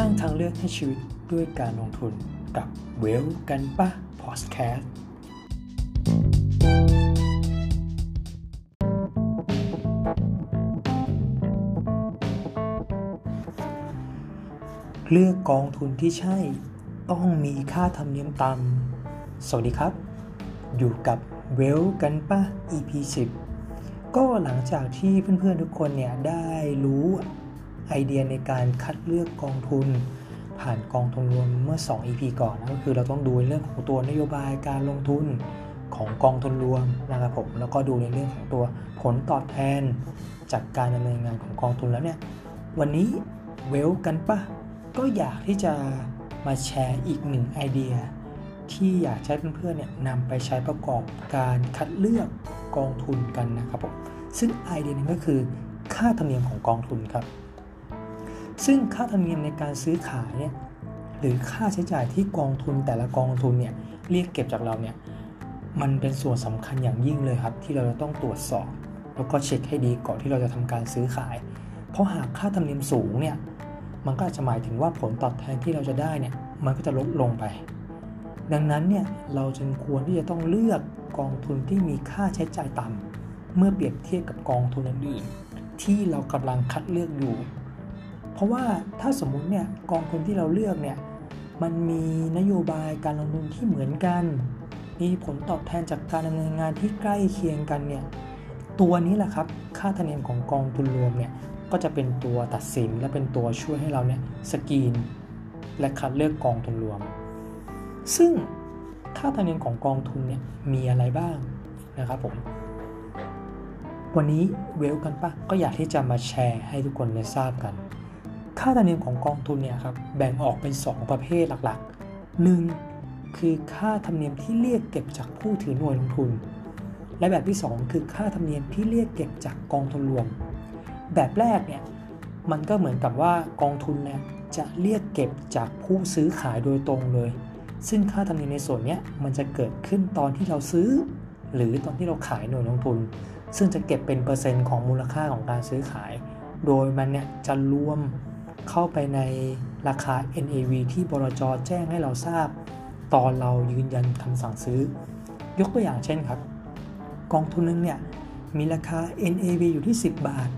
สร้างทางเลือกให้ชีวิตด้วยการลงทุนกับเวลกันปะพอดแคสต์เลือกกองทุนที่ใช่ต้องมีค่าธรรมเนียมต่ำสวัสดีครับ อยู่กับเวลกันปะ EP 10ก็หลังจากที่เพื่อนๆทุกคนเนี่ยได้รู้ ไอเดียในการคัดเลือกกองทุน ผ่านกองทุนรวมเมื่อ 2 EP ก่อนนะก็คือเราต้องดูเรื่องของตัวนโยบายการลงทุนของกองทุนรวมนะครับผมแล้วก็ดูในเรื่องของตัวผลตอบแทน จากการดำเนินงานของกองทุนแล้วเนี่ยวันนี้เวลกันปะก็อยากที่จะมาแชร์อีกหนึ่งไอเดีย ที่อยากให้เพื่อนๆเนี่ยนำไปใช้ประกอบการคัดเลือกกองทุนกันนะครับผมซึ่งไอเดียนี้ก็คือค่าธรรมเนียมของกองทุนครับ ซึ่งค่าธรรมเนียมในการซื้อขายเนี่ยหรือค่าใช้จ่ายที่กองทุนแต่ละกองทุนเนี่ยเรียกเก็บจากเราเนี่ยมันเป็นส่วนสำคัญอย่างยิ่งเลยครับ ที่เราจะต้องตรวจสอบ แล้วก็เช็คให้ดีก่อนที่เราจะทำการซื้อขาย เพราะหากค่าธรรมเนียมสูงเนี่ยมันก็อาจจะหมายถึงว่าผลตอบแทนที่เราจะได้เนี่ยมันก็จะลดลงไป ดังนั้นเนี่ยเราจึงควรที่จะต้องเลือกกองทุนที่มีค่าใช้จ่ายต่ำเมื่อเปรียบเทียบกับกองทุนอื่นๆที่เรากำลังคัดเลือกอยู่ เพราะว่าถ้าสมมุติเนี่ยกองทุนที่เราเลือกเนี่ยมันมีนโยบายการลงทุนที่เหมือนกัน มีผลตอบแทนจากการดำเนินงานที่ใกล้เคียงกันเนี่ยตัวนี้แหละครับค่าธรรมเนียมของกองทุนรวมเนี่ยก็จะเป็นตัวตัดสินและเป็นตัวช่วยให้เราเนี่ยสกรีน และคัดเลือกกองทุนรวม ซึ่งค่าธรรมเนียมของกองทุนเนี่ยมีอะไรบ้างนะครับผมวันนี้เวลกันปะก็อยากที่จะมาแชร์ให้ทุกคนได้ทราบกัน ค่าธรรมเนียมของกองทุนเนี่ยครับแบ่งออกเป็น 2 ประเภทหลักๆ 1. คือค่าธรรมเนียมที่เรียกเก็บจากผู้ถือหน่วยลงทุน และแบบที่ 2 คือค่าธรรมเนียมที่เรียกเก็บจากกองทุนรวม แบบแรกเนี่ยมันก็เหมือนกับว่ากองทุนเนี่ยจะเรียกเก็บจากผู้ซื้อขายโดยตรงเลย ซึ่งค่าธรรมเนียมในส่วนนี้มันจะเกิดขึ้นตอนที่เราซื้อ หรือตอนที่เราขายหน่วยลงทุน ซึ่งจะเก็บเป็นเปอร์เซ็นต์ของมูลค่าของการซื้อขาย โดยมันเนี่ยจะรวม เข้าไปในราคา NAV ที่บรจแจ้งให้เราทราบ ตอนเรายืนยันคำสั่งซื้อ ยกตัวอย่างเช่นครับ กองทุนนึงเนี่ยมีราคา NAV อยู่ที่ 10 บาท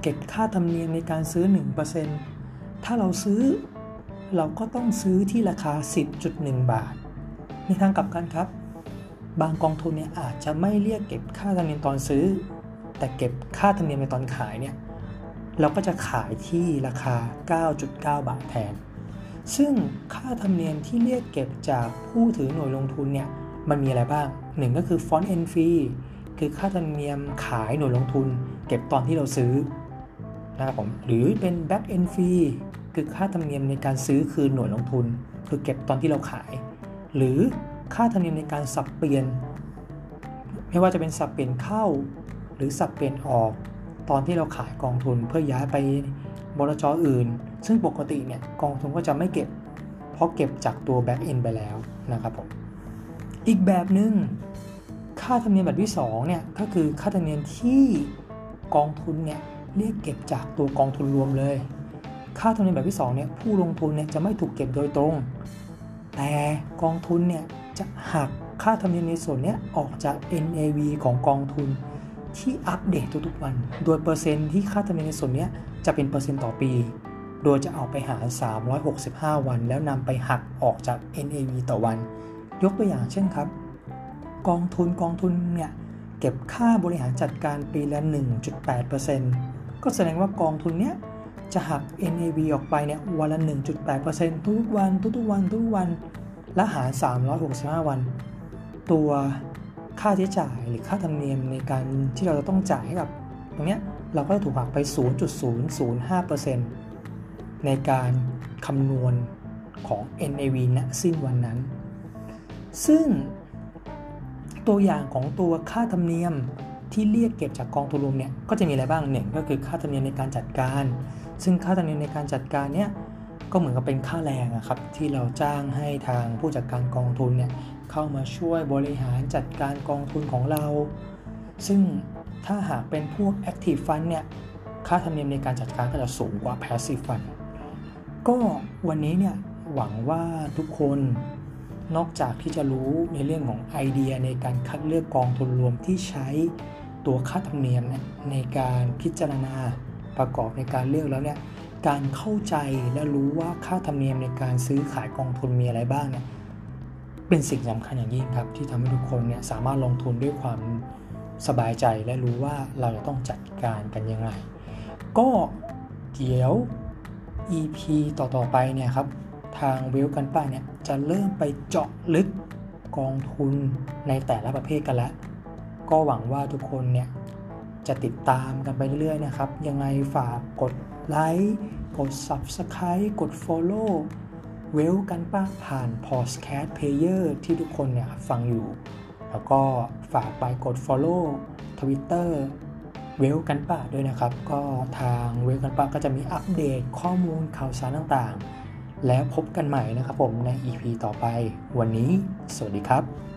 เก็บค่าธรรมเนียมในการซื้อ 1%ถ้าเราซื้อเราก็ต้องซื้อที่ราคา 10.1 บาท ในทางกลับกันครับ บางกองทุนเนี่ยอาจจะไม่เรียกเก็บค่าธรรมเนียมตอนซื้อ แต่เก็บค่าธรรมเนียมในตอนขายเนี่ย เราก็จะขายที่ราคา 9.9 บาทแทน ซึ่งค่าธรรมเนียมที่เรียกเก็บจากผู้ถือหน่วยลงทุนเนี่ย มันมีอะไรบ้าง หนึ่งก็คือฟอนต์เอ็นฟีคือค่าธรรมเนียมขายหน่วยลงทุน เก็บตอนที่เราซื้อนะครับผม หรือเป็น back end fee คือค่าธรรมเนียมในการซื้อคืนหน่วยลงทุน คือเก็บตอนที่เราขาย หรือค่าธรรมเนียมในการสับเปลี่ยน ไม่ว่าจะเป็นสับเปลี่ยนเข้า หรือสับเปลี่ยนออก ตอนที่เราขายกองทุนเพื่อย้ายไปบลจออื่น ซึ่งปกติเนี่ยกองทุนก็จะไม่เก็บ เพราะเก็บจากตัว back end ไปแล้วนะครับผมอีกแบบหนึง่งค่าธรรมเนียมแบบที่2เนี่ยก็คือค่าธรรมเนียมที่กองทุนเนี่ยเรียกเก็บจากตัวกองทุนรวมเลย ค่าธรรมเนียมแบบที่2เนี่ยผู้ลงทุนเนี่ยจะไม่ถูกเก็บโดยตรง แต่กองทุนเนี่ยจะหักค่าธรรมเนียมในส่วนนี้ออกจาก NAV ของกองทุน ที่อัปเดตทุกๆวัน โดยเปอร์เซ็นต์ที่ค่าธรรมเนียมในส่วนนี้จะเป็นเปอร์เซ็นต์ต่อปี โดยจะเอาไปหาร 365 วัน แล้วนำไปหักออกจาก NAV ต่อวัน ยกตัวอย่างเช่นครับ กองทุนกองทุนเนี่ยเก็บค่าบริหารจัดการปีละ 1.8%ก็แสดงว่ากองทุนเนี้ยจะหัก NAV ออกไปเนี่ยวันละ 1.8%ทุกวันทุกๆวันทุกวัน และหาร 365 วัน ตัว ค่าใช้จ่ายหรือค่าธรรมเนียมในการที่เราจะต้องจ่ายให้กับ ตรงเนี้ยเราก็จะถูกหักไป 0.005%ในการคำนวณของ NAV ณสิ้นวันนั้น ซึ่งตัวอย่างของตัวค่าธรรมเนียมที่เรียกเก็บจากกองทุนรวมเนี่ยก็จะมีอะไรบ้างหนึ่งก็คือค่าธรรมเนียมในการจัดการ ซึ่งค่าธรรมเนียมในการจัดการเนี่ย ก็เหมือนกับเป็นค่าแรงอะครับที่เราจ้างให้ทางผู้จัดการกองทุนเนี่ยเข้ามาช่วยบริหารจัดการกองทุนของเรา ซึ่งถ้าหากเป็นพวก active fund เนี่ยค่าธรรมเนียมในการจัดการก็จะสูงกว่า passive fund ก็วันนี้เนี่ยหวังว่าทุกคนนอกจากที่จะรู้ในเรื่องของไอเดียในการคัดเลือกกองทุนรวมที่ใช้ตัวค่าธรรมเนียมในการพิจารณาประกอบในการเลือกแล้วเนี่ย การเข้าใจและรู้ว่าค่าธรรมเนียมในการซื้อขายกองทุนมีอะไรบ้างเนี่ยเป็นสิ่งสำคัญอย่างยิ่งครับ ที่ทำให้ทุกคนเนี่ยสามารถลงทุนด้วยความสบายใจและรู้ว่าเราจะต้องจัดการกันยังไง ก็เดี๋ยว EP ต่อๆไปเนี่ยครับทางเวลกันป้าเนี่ยจะเริ่มไปเจาะลึกกองทุนในแต่ละประเภทกันแล้ว ก็หวังว่าทุกคนเนี่ย จะติดตามกันไปเรื่อยๆนะครับ ยังไงฝากกดไลค์กด Subscribe กด Follow เวลกันป้าผ่าน Podcast Player ที่ทุกคนเนี่ยฟังอยู่ แล้วก็ฝากไปกด Follow Twitter เวลกันป้าด้วยนะครับ ก็ทางเวลกันป้าก็จะมีอัปเดตข้อมูลข่าวสารต่างๆ แล้วพบกันใหม่นะครับผมใน EP ต่อไป วันนี้ สวัสดีครับ